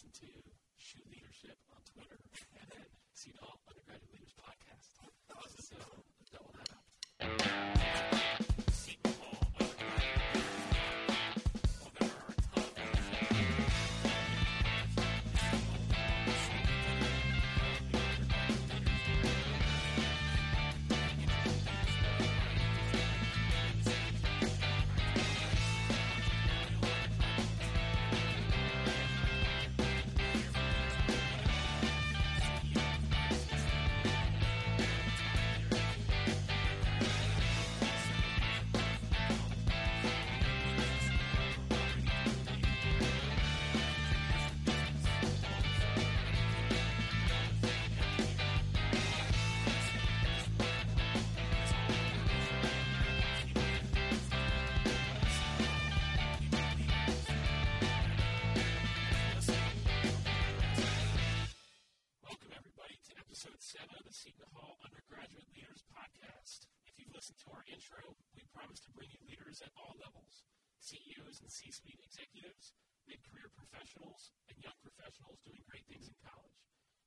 listen to Shoe Leadership on Twitter. And then Seton Hall C suite executives, mid career professionals, and young professionals doing great things in college.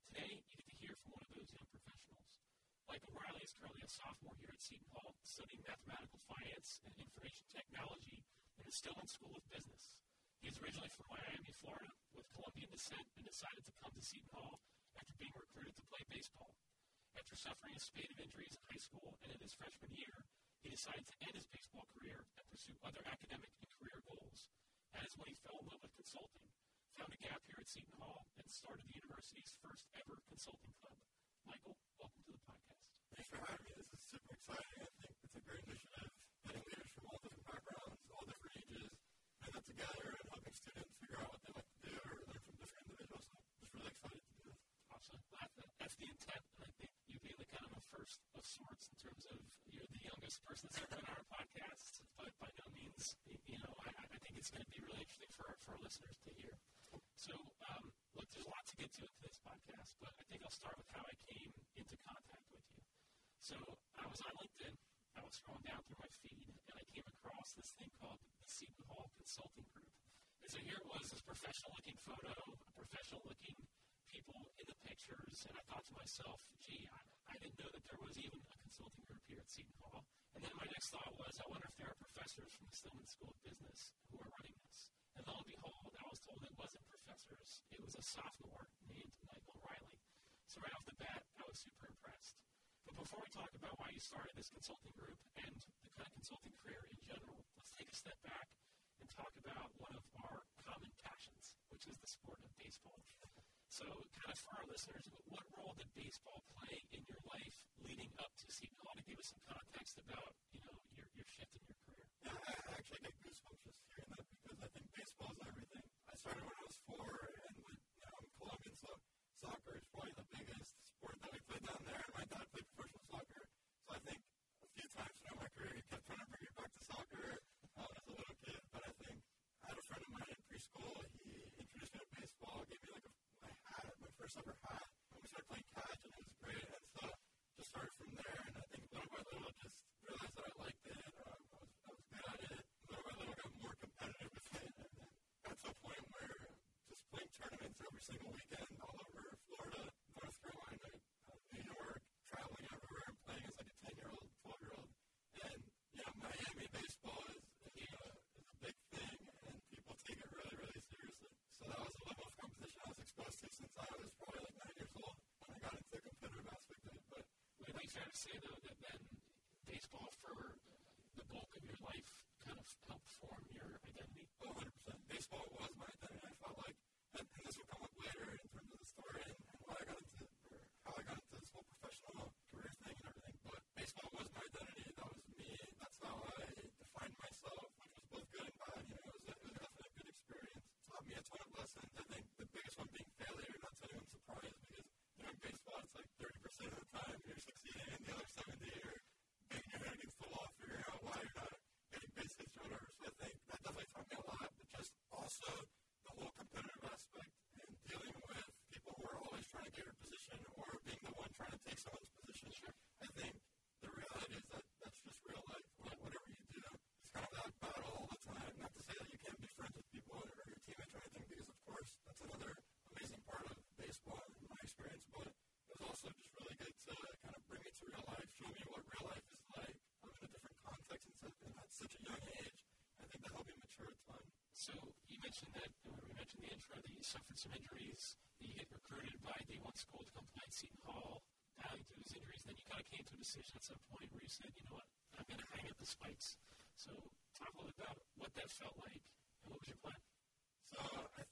Today, you get to hear from one of those young professionals. Michael Riley is currently a sophomore here at Seton Hall, studying mathematical finance and information technology in the Stillman School of Business. He is originally from Miami, Florida, with Colombian descent, and decided to come to Seton Hall after being recruited to play baseball. After suffering a spate of injuries in high school and in his freshman year, he decided to end his baseball career and pursue other academic and career goals. That is when he fell in love with consulting, found a gap here at Seton Hall, and started the university's first ever consulting club. Michael, welcome to the podcast. Thanks for having me. This is super exciting. I think it's a great initiative, getting leaders from all different backgrounds, all different ages, and that together and helping students figure out what they like to do or learn from different individuals. So I'm just really excited to do this. Awesome. That, that's the intent, and I think you being first of sorts in terms of you're the youngest person that's ever on our podcast, but by no means, you know, I, I think it's going to be really interesting for our, for our listeners to hear. So, um, look, there's a lot to get to in today's podcast, but I think I'll start with how I came into contact with you. So, I was on LinkedIn, I was scrolling down through my feed, and I came across this thing called the Seton Hall Consulting Group. And so here it was, this professional looking photo, a professional looking people in the pictures, and I thought to myself, gee, I, I didn't know that there was even a consulting group here at Seton Hall. And then my next thought was, I wonder if there are professors from the Stillman School of Business who are running this. And lo and behold, I was told it wasn't professors, it was a sophomore named Michael Riley. So right off the bat, I was super impressed. But before we talk about why you started this consulting group and the kind of consulting career in general, let's take a step back and talk about one of our common passions, which is the sport of baseball. So, kind of for our listeners, what role did baseball play in your life leading up to Seton Hall? Give us some context about, you know, your, your shift in your career. Yeah, I actually get goosebumps just hearing that because I think baseball is everything. I started when I was four, and with, you know, I'm Colombian, so soccer is probably the biggest sport that we play down there. And my dad played professional soccer, so I think a few times throughout my career, he kept trying to bring me back to soccer uh, as a little kid. But I think I had a friend of mine in preschool. He introduced me to baseball, gave me like a, my hat, my first ever hat, and we started playing catch, and it was great. And so just started from there, and I think little by little, just realized that I liked it. Um, I was I was good at it. Little by little, got more competitive with it, and then got to a point where just playing tournaments every single weekend all over Florida, North Carolina, uh, New York, traveling everywhere, and playing as like a ten year old, twelve year old, and yeah, Miami baseball is, is, a, is a big thing, and people take it really, really seriously. So that was a level of competition I was exposed to since I was probably like nine years old when I got into the competitive aspect of it. But Would it be fair to say, though, that then baseball for the bulk of your life kind of helped form your identity? Oh, 100%. Baseball was my identity. I felt like, and, and this will come up later in terms of the story and, and why I got into, or how I got into this whole professional career thing and everything. But baseball was my identity. That was me. That's how I defined myself, which was both good and bad. You know, it was, a, it was definitely a good experience. It taught me a ton of lessons. I think the biggest one being failure, not to anyone's surprise, because you know, in baseball, it's like 30% of the time you're succeeding, and the other 70 you're banging your head against the wall, figuring out why you're not getting base hits or whatever. So I think that definitely taught me a lot. But just also mentioned that when we mentioned the intro that you suffered some injuries, that you get recruited by a D1 school to come play at Seton Hall, battling through those injuries. Then you kind of came to a decision at some point where you said, you know what, I'm going to hang up the spikes. So talk a little bit about what that felt like and what was your plan? So I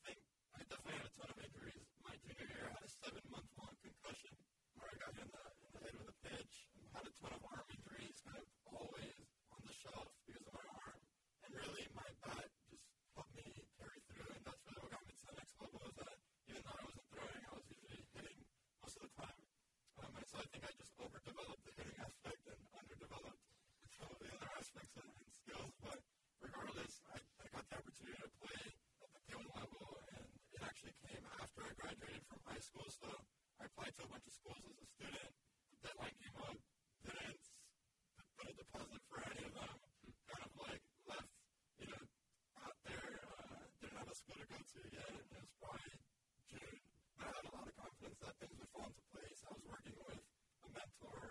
definitely had a ton of injuries. My junior year, I had a seven month long concussion where I got hit in the, in the head with a pitch. I had a ton of arm injuries, kind of always on the shelf because of my arm. And really, my bat just helped me carry through, and that's really what got me to the next level. Is that even though I wasn't throwing, I was usually hitting most of the time. Um, and so I think I just overdeveloped the hitting aspect and underdeveloped some of the other aspects and, and skills. But regardless, I, I got the opportunity to play at the D1 level, and it actually came after I graduated from high school. So I applied to schools as a student. The deadline came up, didn't put a deposit for any of them. Kind of like left, you know, out there. Uh, didn't have a school to go to yet, and it was probably June. I had a lot of confidence that things would fall into place. I was working with a mentor.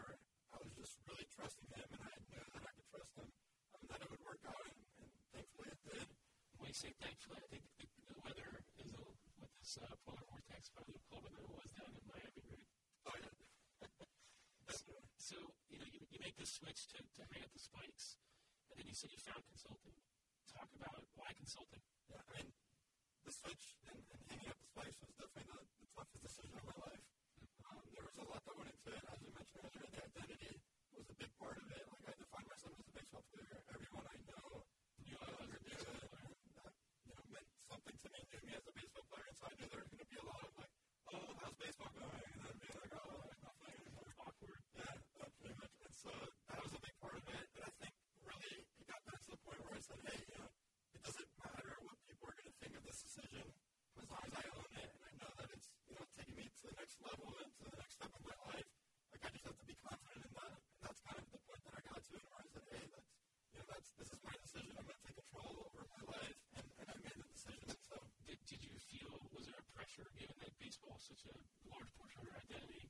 I was just really trusting him, and I knew that I could trust him, um, that it would work out, and, and thankfully it did. When you say thankfully, I think the, the weather is a, with this uh, polar vortex probably colder than it was down in Miami, right? Oh yeah. So, so you know, you, you make this switch to, to hang up the spikes, and then you said you found consulting. Talk about why consulting. Yeah, I mean, the switch and, and hanging up the spikes was definitely the, the toughest decision of my life. Um, there was a lot that went into it. As you mentioned earlier, the identity was a big part of it. Like, I defined myself as a baseball player. Everyone I know knew I was a good, and that, you know, meant something to me, knew me as a baseball player. And so I knew there was going to be a lot of, like, oh, how's baseball going? And then be like, oh, I'm not playing anymore. Awkward. Yeah, uh, pretty much. And so that was a big part of it. But I think really it got back to the point where I said, hey, you know, it doesn't matter what people are going to think of this decision as long as I own it and I know that it's, you know, taking me to the next level and to the next step of my life. Like I just have to be confident in that. And that's kind of the point that I got to and where I said, hey, that's, you know, that's, this is my decision. I'm going to take control over my life. And, and I made the decision. So Did, did you feel, was there a pressure, given that baseball is such a large portion of your identity,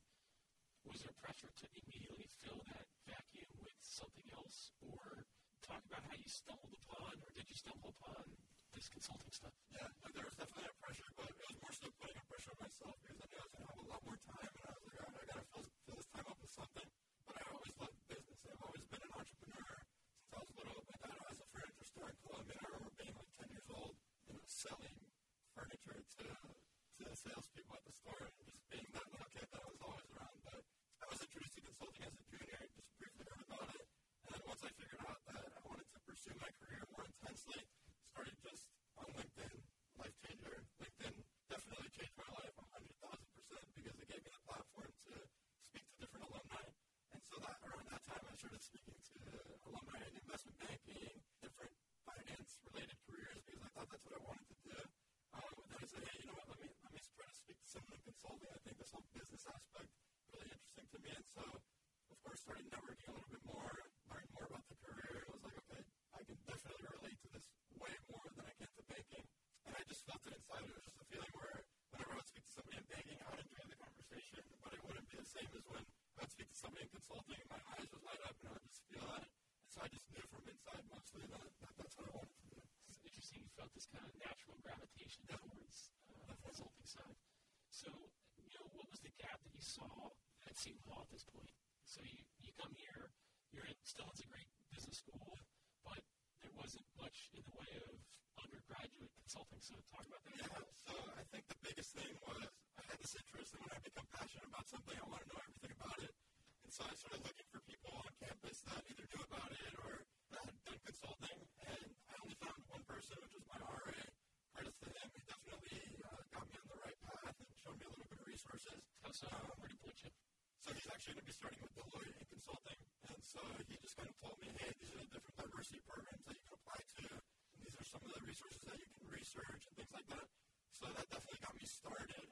was there pressure to immediately fill that vacuum with something else? Or talk about how you stumbled upon, or did you stumble upon this consulting stuff? Yeah, there was definitely a pressure, but it was more so putting a pressure on myself because I knew I was going to have a lot more time, and I was like, all right, I got to fill, fill this time up with something. But I always loved business. I've always been an entrepreneur since I was little. My dad has a furniture store in Colombia. I remember being like 10 years old, you know, selling furniture to to salespeople at the store, and just being that little kid that was always around. But I was introduced to consulting as a junior, just briefly heard about it, and then once I figured out that I wanted to pursue my career more intensely, started just on LinkedIn, life changer. LinkedIn definitely changed my life a hundred thousand percent because it gave me the platform to speak to different alumni. And so that around that time I started speaking to alumni in investment banking, different finance related careers because I thought that's what I wanted to do. Um, and then I said, hey, you know what, let me let me try to speak to someone in consulting. I think this whole business aspect really interesting to me. And so of course started networking a little bit more, learned more about the career. It was like, okay, I can definitely relate to this way more than I can to banking. And I just felt it inside. It was just a feeling where whenever I would speak to somebody in banking, I would enjoy the conversation, but it wouldn't be the same as when I would speak to somebody in consulting. and My eyes would light up and I would just feel that. And so I just knew from inside mostly that, that that's what I wanted to do. It's interesting. You felt this kind of natural gravitation towards uh, the consulting side. So, you know, what was the gap that you saw at Seton Hall at this point? So you, you come here, you're in, still it's a great business school, but there wasn't much in the way of undergraduate consulting. So talk about that. Yeah, so I think the biggest thing was I had this interest, and when I become passionate about something, I want to know everything about it. And so I started looking for people on campus that either knew about it or that had done consulting. And I only found one person, which was my RA. Credits to him, he definitely uh, got me on the right path and showed me a little bit of resources. How so? Um, Where did he put you? So he's actually going to be starting with Deloitte in consulting. And so he just kind of told me, hey, these are the different diversity programs that you can apply to. And these are some of the resources that you can research and things like that. So that definitely got me started.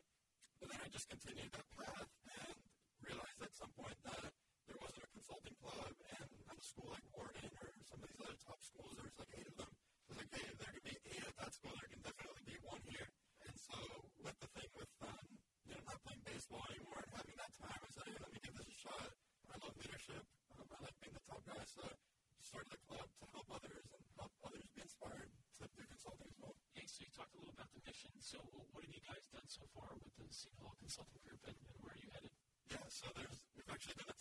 But then I just continued that path and realized at some point that there wasn't a consulting club. And at a school like Wharton or some of these other top schools, there's like eight of them. So I was like, hey, something we were and where you headed? Yeah, so there's we've actually done a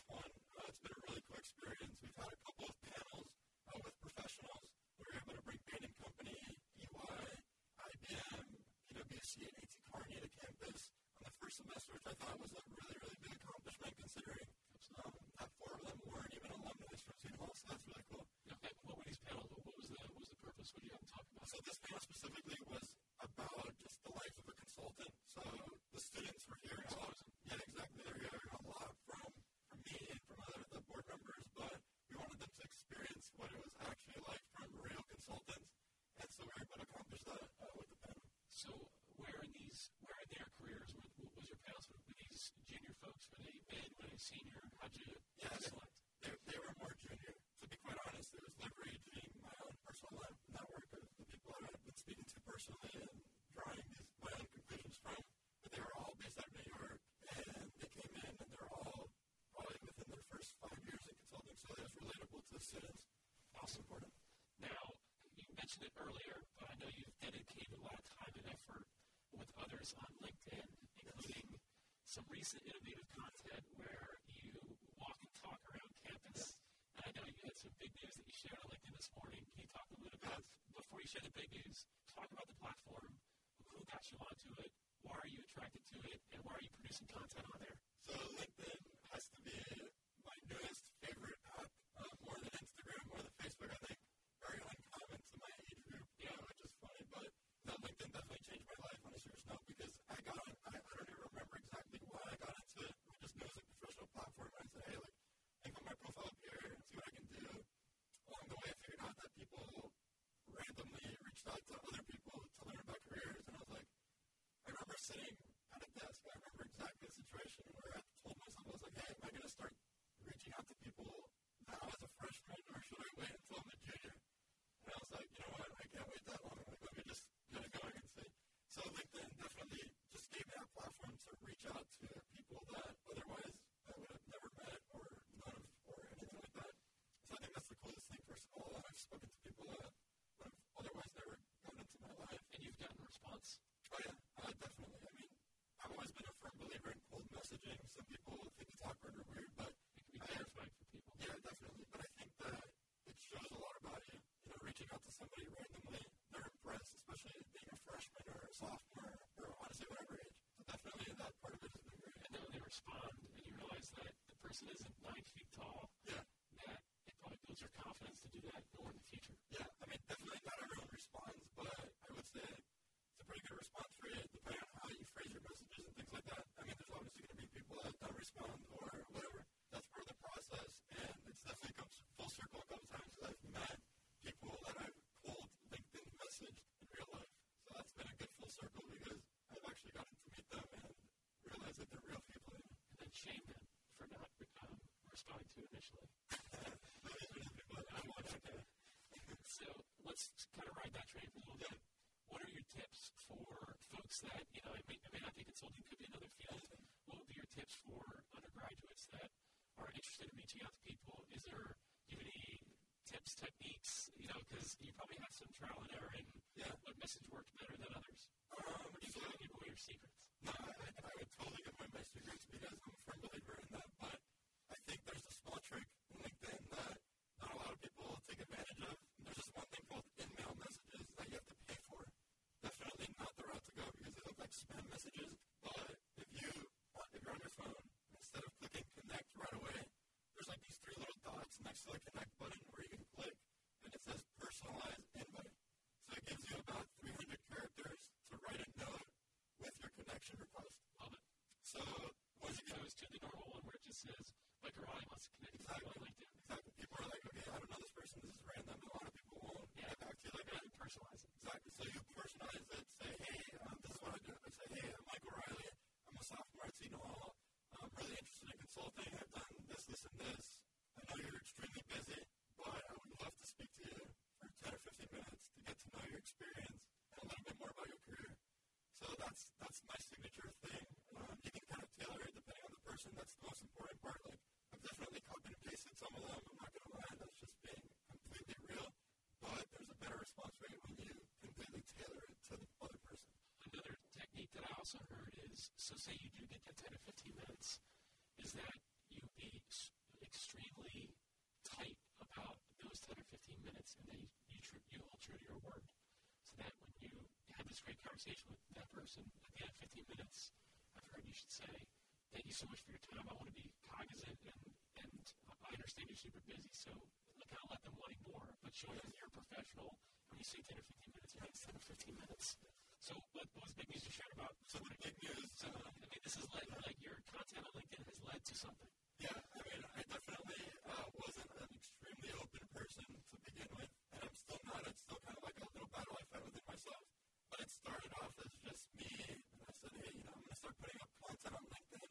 I'll them. Now, you mentioned it earlier, but I know you've dedicated a lot of time and effort with others on LinkedIn, including some recent innovative content where you walk and talk around campus. And I know you had some big news that you shared on LinkedIn this morning. Can you talk a little bit about, before you share the big news, talk about the platform, who got you onto it, why are you attracted to it, and why are you producing content on there? So LinkedIn randomly reached out to other people to learn about careers. And I was like, I remember sitting at a desk. I remember exactly the situation where I told myself, I was like, hey, am I going to start reaching out to people now as a freshman or should I wait somebody randomly, they're impressed, especially being a freshman or a sophomore or honestly whatever age. So definitely that part of it has been great. And then when they respond and you realize that the person isn't to initially. so let's kind of ride that train for a little bit. What are your tips for folks that, you know, I may, I may not think consulting could be another field. What would be your tips for undergraduates that are interested in reaching out to people? Is there, do you have any uh, tips, techniques, you know, because you probably have some trial and error and yeah. Uh, what message worked better than others? Um, uh, do you feel like you your secrets? No, I, I would totally give away my secrets because I'm a firm believer in Some of them, I'm not going to lie, that's just being completely real, but there's a better response rate when you completely tailor it to the other person. Another technique that I also heard is so, say you do get that 10 to 15 minutes, is that you be extremely tight about those 10 or 15 minutes and then you, you, you hold true to your word. So that when you have this great conversation with that person at the end of 15 minutes, I've heard you should say, Thank you so much for your time. I want to be cognizant and and I understand you're super busy, so kind of let them wanting more, but show them you're a professional. When you say 10 or 15 minutes, like 10 or 15 minutes. So what, what was big news you shared about? So the big news. So, I mean, this is led, like your content on LinkedIn has led to something. Yeah, I mean, I definitely uh, wasn't an extremely open person to begin with, and I'm still not. It's still kind of like a little battle I fight within myself. But it started off as just me, and I said, hey, you know, I'm going to start putting up content on LinkedIn,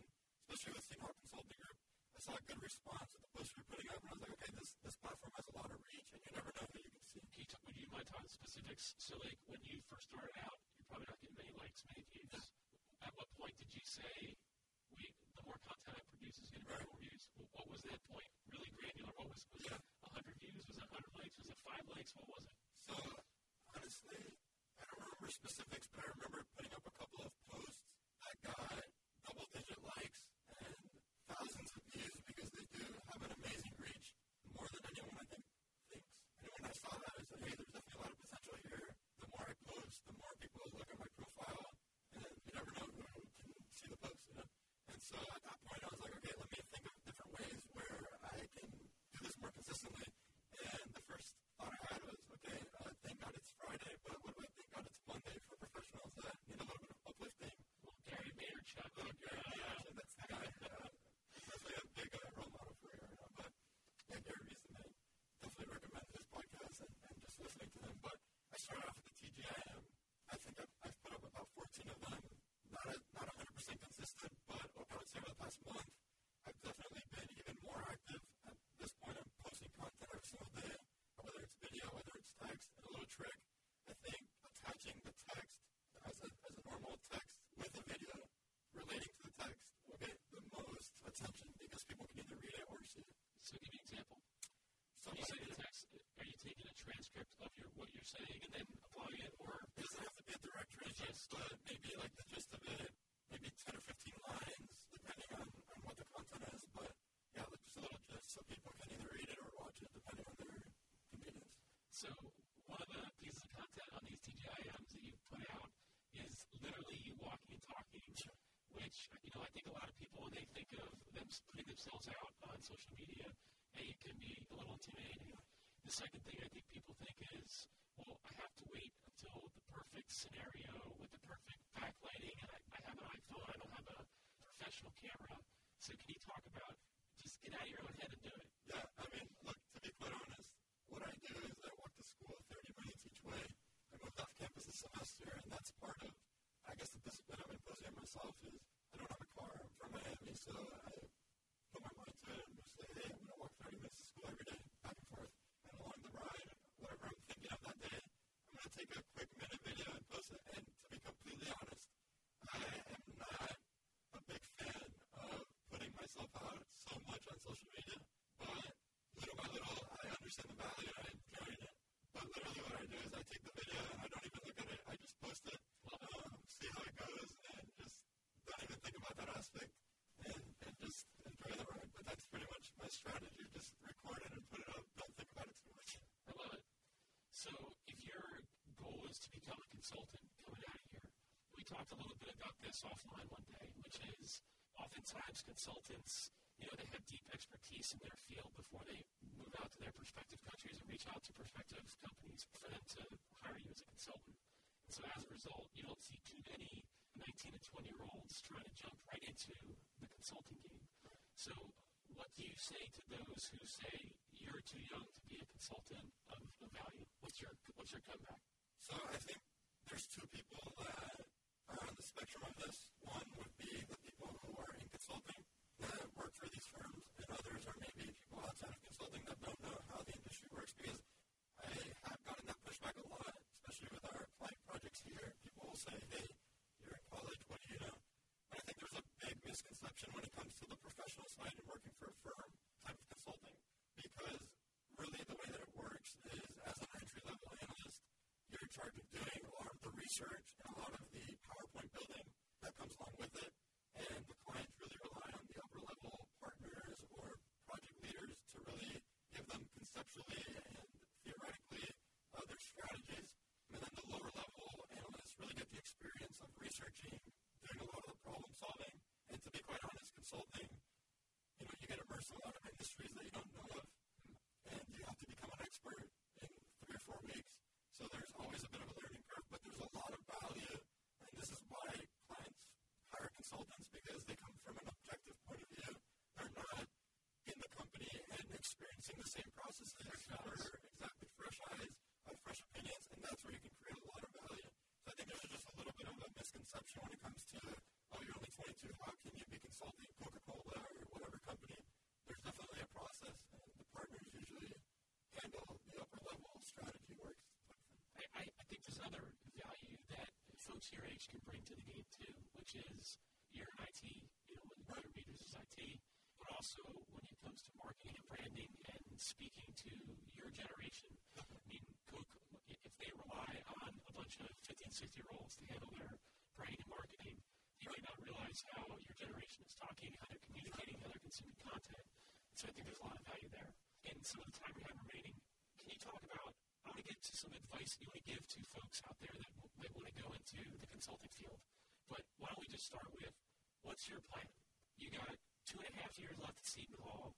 especially with Seton Consulting Group. I saw a good response with the posts we were putting up, and I was like, okay, this, this platform has a lot of reach, and you never know who you can see. Can you talk, you mind talking specifics? So, like, when you first started out, you're probably not getting many likes, many views. At what point did you say, we, the more content I produce is going to be right. more views? What was that point? Really granular? What was, was yeah. it 100 views? Was it 100 likes? Was it 5 likes? What was it? So, honestly, I don't remember specifics, but I remember putting up a couple of posts that got double digit likes and thousands of views because they do have an amazing reach, more than anyone I think thinks. And when I saw that, I said, hey, there's definitely a lot of potential here. The more I post, the more people look at my profile, and you never know who can see the post, you know? And so at that point, I was like, okay, let me think of different ways where I can do this more consistently. And the first thought I had was, okay, uh, thank God it's Friday, but what do I thank God it's Monday for professionals that need a little bit of uplifting? Well, Gary Vaynerchuk. Oh, Gary Vaynerchuk, that's the guy. Uh, definitely a big uh, role model for you right now. But yeah, Gary Vee's the man. Definitely recommend his podcast and, and just listening to him. But I started off with the TGIM. I think I've, I've put up about 14 of them. Not a, not 100% consistent, but I would say over the past month, I've definitely been even more active. At this point, I'm posting content every single day, whether it's video, whether it's text. And a little trick, I think attaching the text as a, as a normal text with a video relating to the text will get the most attention because people can either read it or see it. So give me an example. So when you say the text, are you taking a transcript of your what you're saying and then applying it, or it doesn't have to be a direct transcript, but maybe like the gist of it, maybe 10 or 15 lines, depending on, on what the content is. But yeah, just a little gist so people can either read it or watch it, depending on their convenience. So one of the pieces of content on these TGIMs that you put out is literally you walking and talking. Sure which, you know, I think a lot of people, when they think of them putting themselves out on social media, hey, it can be a little intimidating. The second thing I think people think is, well, I have to wait until the perfect scenario with the perfect backlighting, and I, I have an iPhone, I don't have a professional camera. So can you talk about just get out of your own head and do it? Yeah, I mean, look, to be quite honest, what I do is I walk to school 30 minutes each way. I moved off campus this semester, and that's part of I guess the discipline I'm imposing on myself is I don't have a car. I'm from Miami, so I put my mind to it and just say, hey, I'm going to walk 30 minutes to school every day, back and forth. And along the ride, whatever I'm thinking of that day, I'm going to take a quick minute video and post it. And to be completely honest, I am not a big fan of putting myself out so much on social media, but little by little, I understand the value and I enjoy it. But literally what I do is I take the video and I don't even look at it, I just post it um, see how it goes, and just don't even think about that aspect, and, and just enjoy the ride. But that's pretty strategy: just record it and put it up. Don't think about it too much. I love it. So, if your goal is to become a consultant coming out of here, we talked a little bit about this offline one day, which is oftentimes consultants, you know, they have deep expertise in their field before they move out to their prospective countries and reach out to prospective companies for them to hire you as a consultant. So as a result, you don't see too many 19 and 20 year olds trying to jump right into the consulting game. So what do you say to those who say you're too young to be a consultant of, of value? What's your what's your comeback? So I think there's two people that are on the spectrum of this. One would be the people who are in consulting that work for these firms, and others are maybe people outside of consulting that don't know how the industry works because I have gotten that pushback a lot, especially with our client projects here. People will say, hey, researching, doing a lot of the problem solving, and to be quite honest, consulting folks your age can bring to the game too, which is you're in IT, you know, one of readers is IT, but also when it comes to marketing and branding and speaking to your generation. I mean, Coke, if they rely on a bunch of 15, 60 year olds to handle their branding and marketing, you might not realize how your generation is talking, how they're communicating, how they're consuming content. So I think there's a lot of value there. In some of the time we have remaining, can you talk about, I want to get to some advice you want to give to folks out there that might want to go into the consulting field. But why don't we just start with, what's your plan? You got two and a half years left at Seton Hall.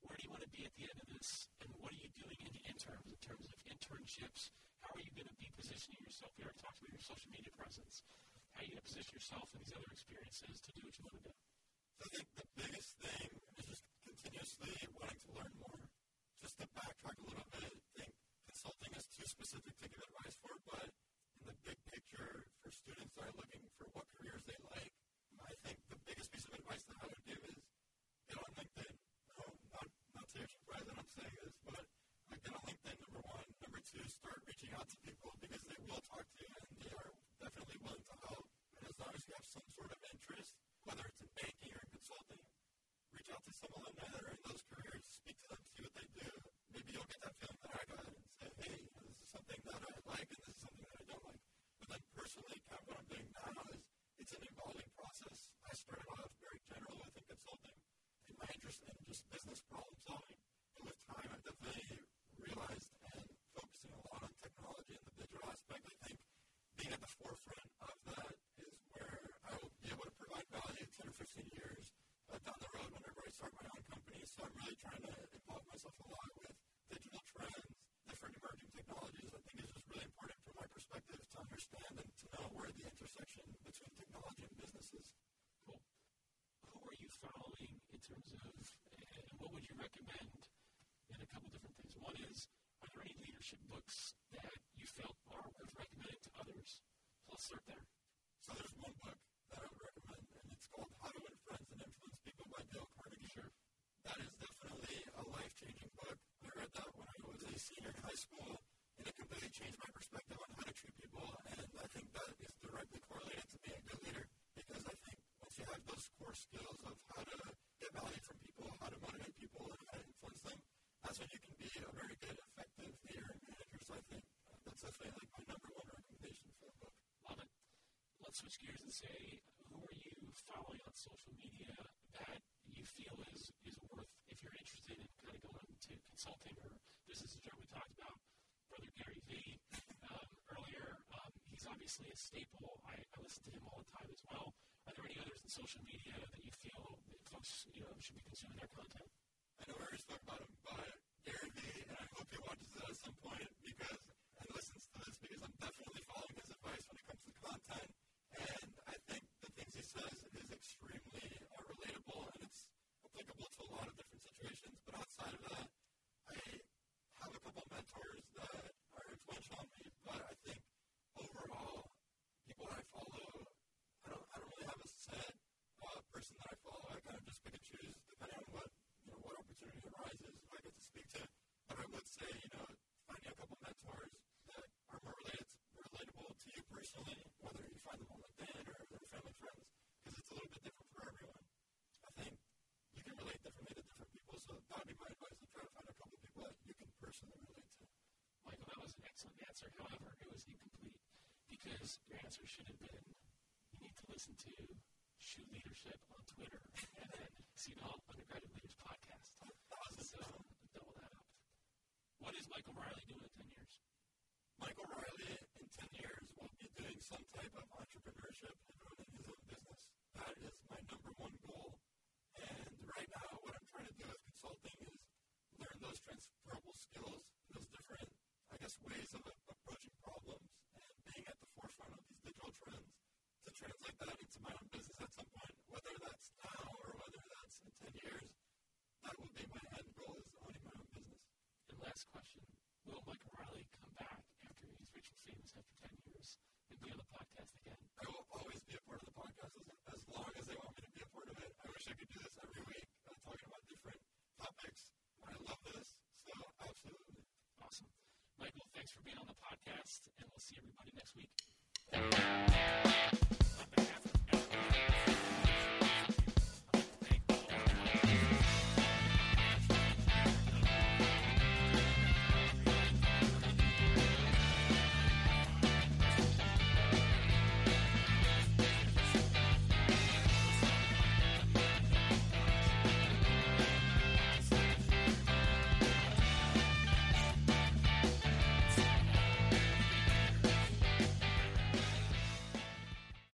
Where do you want to be at the end of this? And what are you doing in the interim in terms of internships? How are you going to be positioning yourself? We already talked about your social media presence. How are you going to position yourself in these other experiences to do what you want to do? So I think the biggest thing is just continuously wanting to learn more. Just to backtrack a little bit, I think consulting is too specific to give advice for, but in the big picture, for students that are looking for what careers they like, I think the biggest piece of advice that I would give is get on LinkedIn. No, not, not to your surprise that I'm saying this, but like get on LinkedIn, number one. Number two, start reaching out to people because they will talk to you and they are definitely willing to help. And as long as you have some sort of interest, whether it's in banking or in consulting, reach out to someone that are in those careers, speak to them, see what they do. Maybe you'll get that feeling that I got and say, hey, this is something that I like and this is something that I don't like. But then personally, kind of what I'm doing now is it's an evolving process. I started off very general within consulting and my interest in just business problem solving. And with time, I've definitely realized and focusing a lot on technology and the digital aspect. I think being at the forefront of that is where I will be able to provide value 10 or 15 years uh, down the road whenever I start my own company. So I'm really trying to involve myself a lot with digital trends, different emerging technologies. I think it's just really important from my perspective to understand and to know where the intersection between technology and business is. Cool. Who are you following in terms of, and what would you recommend in a couple different things? One is, are there any leadership books that you felt are worth recommending to others? So let's start there. So there's one book that I would recommend, and it's called How to Win Friends and Influence People by Dale Carnegie. Sure. That is definitely a life-changing book. I read that when I was a senior in high school, and it completely changed my perspective on how to treat people. And I think that is directly correlated to being a good leader, because I think once you have those core skills of how to get value from people, how to motivate people, and how to influence them, that's when you can be a very good, effective leader and manager. So I think uh, that's definitely like my number one recommendation for the book. Love it. Let's switch gears and say, who are you following on social media that you feel is, is worth, if you're interested in kind of going into consulting or business as we talked about, Brother Gary Vee um, earlier. Um, he's obviously a staple. I, I listen to him all the time as well. Are there any others in social media that you feel that folks you know should be consuming their content? I know we already spoke about him, but Gary Vee, and I hope he watches it at some point because and listens to this because I'm definitely following his advice when it comes to content. And I think the things he says is extremely uh, relatable and it's applicable to a lot of different situations. But outside of that, I have a couple mentors that are influential on me, but I think overall, people that I follow, I don't, I don't really have a set uh, person that I follow. I kind of just pick and choose depending on what you know what opportunity arises who I get to speak to. But I would say, you know, finding a couple mentors that are more related relatable to you personally, whether you find them on LinkedIn or they're family friends, because it's a little bit different for everyone. I think you can relate differently to different people, so that would be my advice to try to find a couple people that you can personally relate to. Michael, that was an excellent answer. However, it was incomplete because your answer should have been you need to listen to Shoe Leadership on Twitter and then Seton Undergraduate Leaders Podcast. So double that up. What is Michael Riley doing in 10 years? Michael Riley in 10 years will be doing some type of entrepreneurship and running his own business. That is my number one goal. And right now, what I'm trying to do with consulting is learn those transferable skills, those different, I guess, ways of approaching problems and being at the forefront of these digital trends to translate that into my own business at some point, whether that's now or whether that's in 10 years. That will be my end goal is owning my own business. And last question, will Michael Riley come back after he's reached famous after 10 years and be on the podcast again? I will always be a part of the podcast as, as long as they want me to be a part of it. I wish I could do this every week, uh, talking about different topics. I love this, so absolutely. Awesome. Michael, thanks for being on the podcast, and we'll see everybody next week.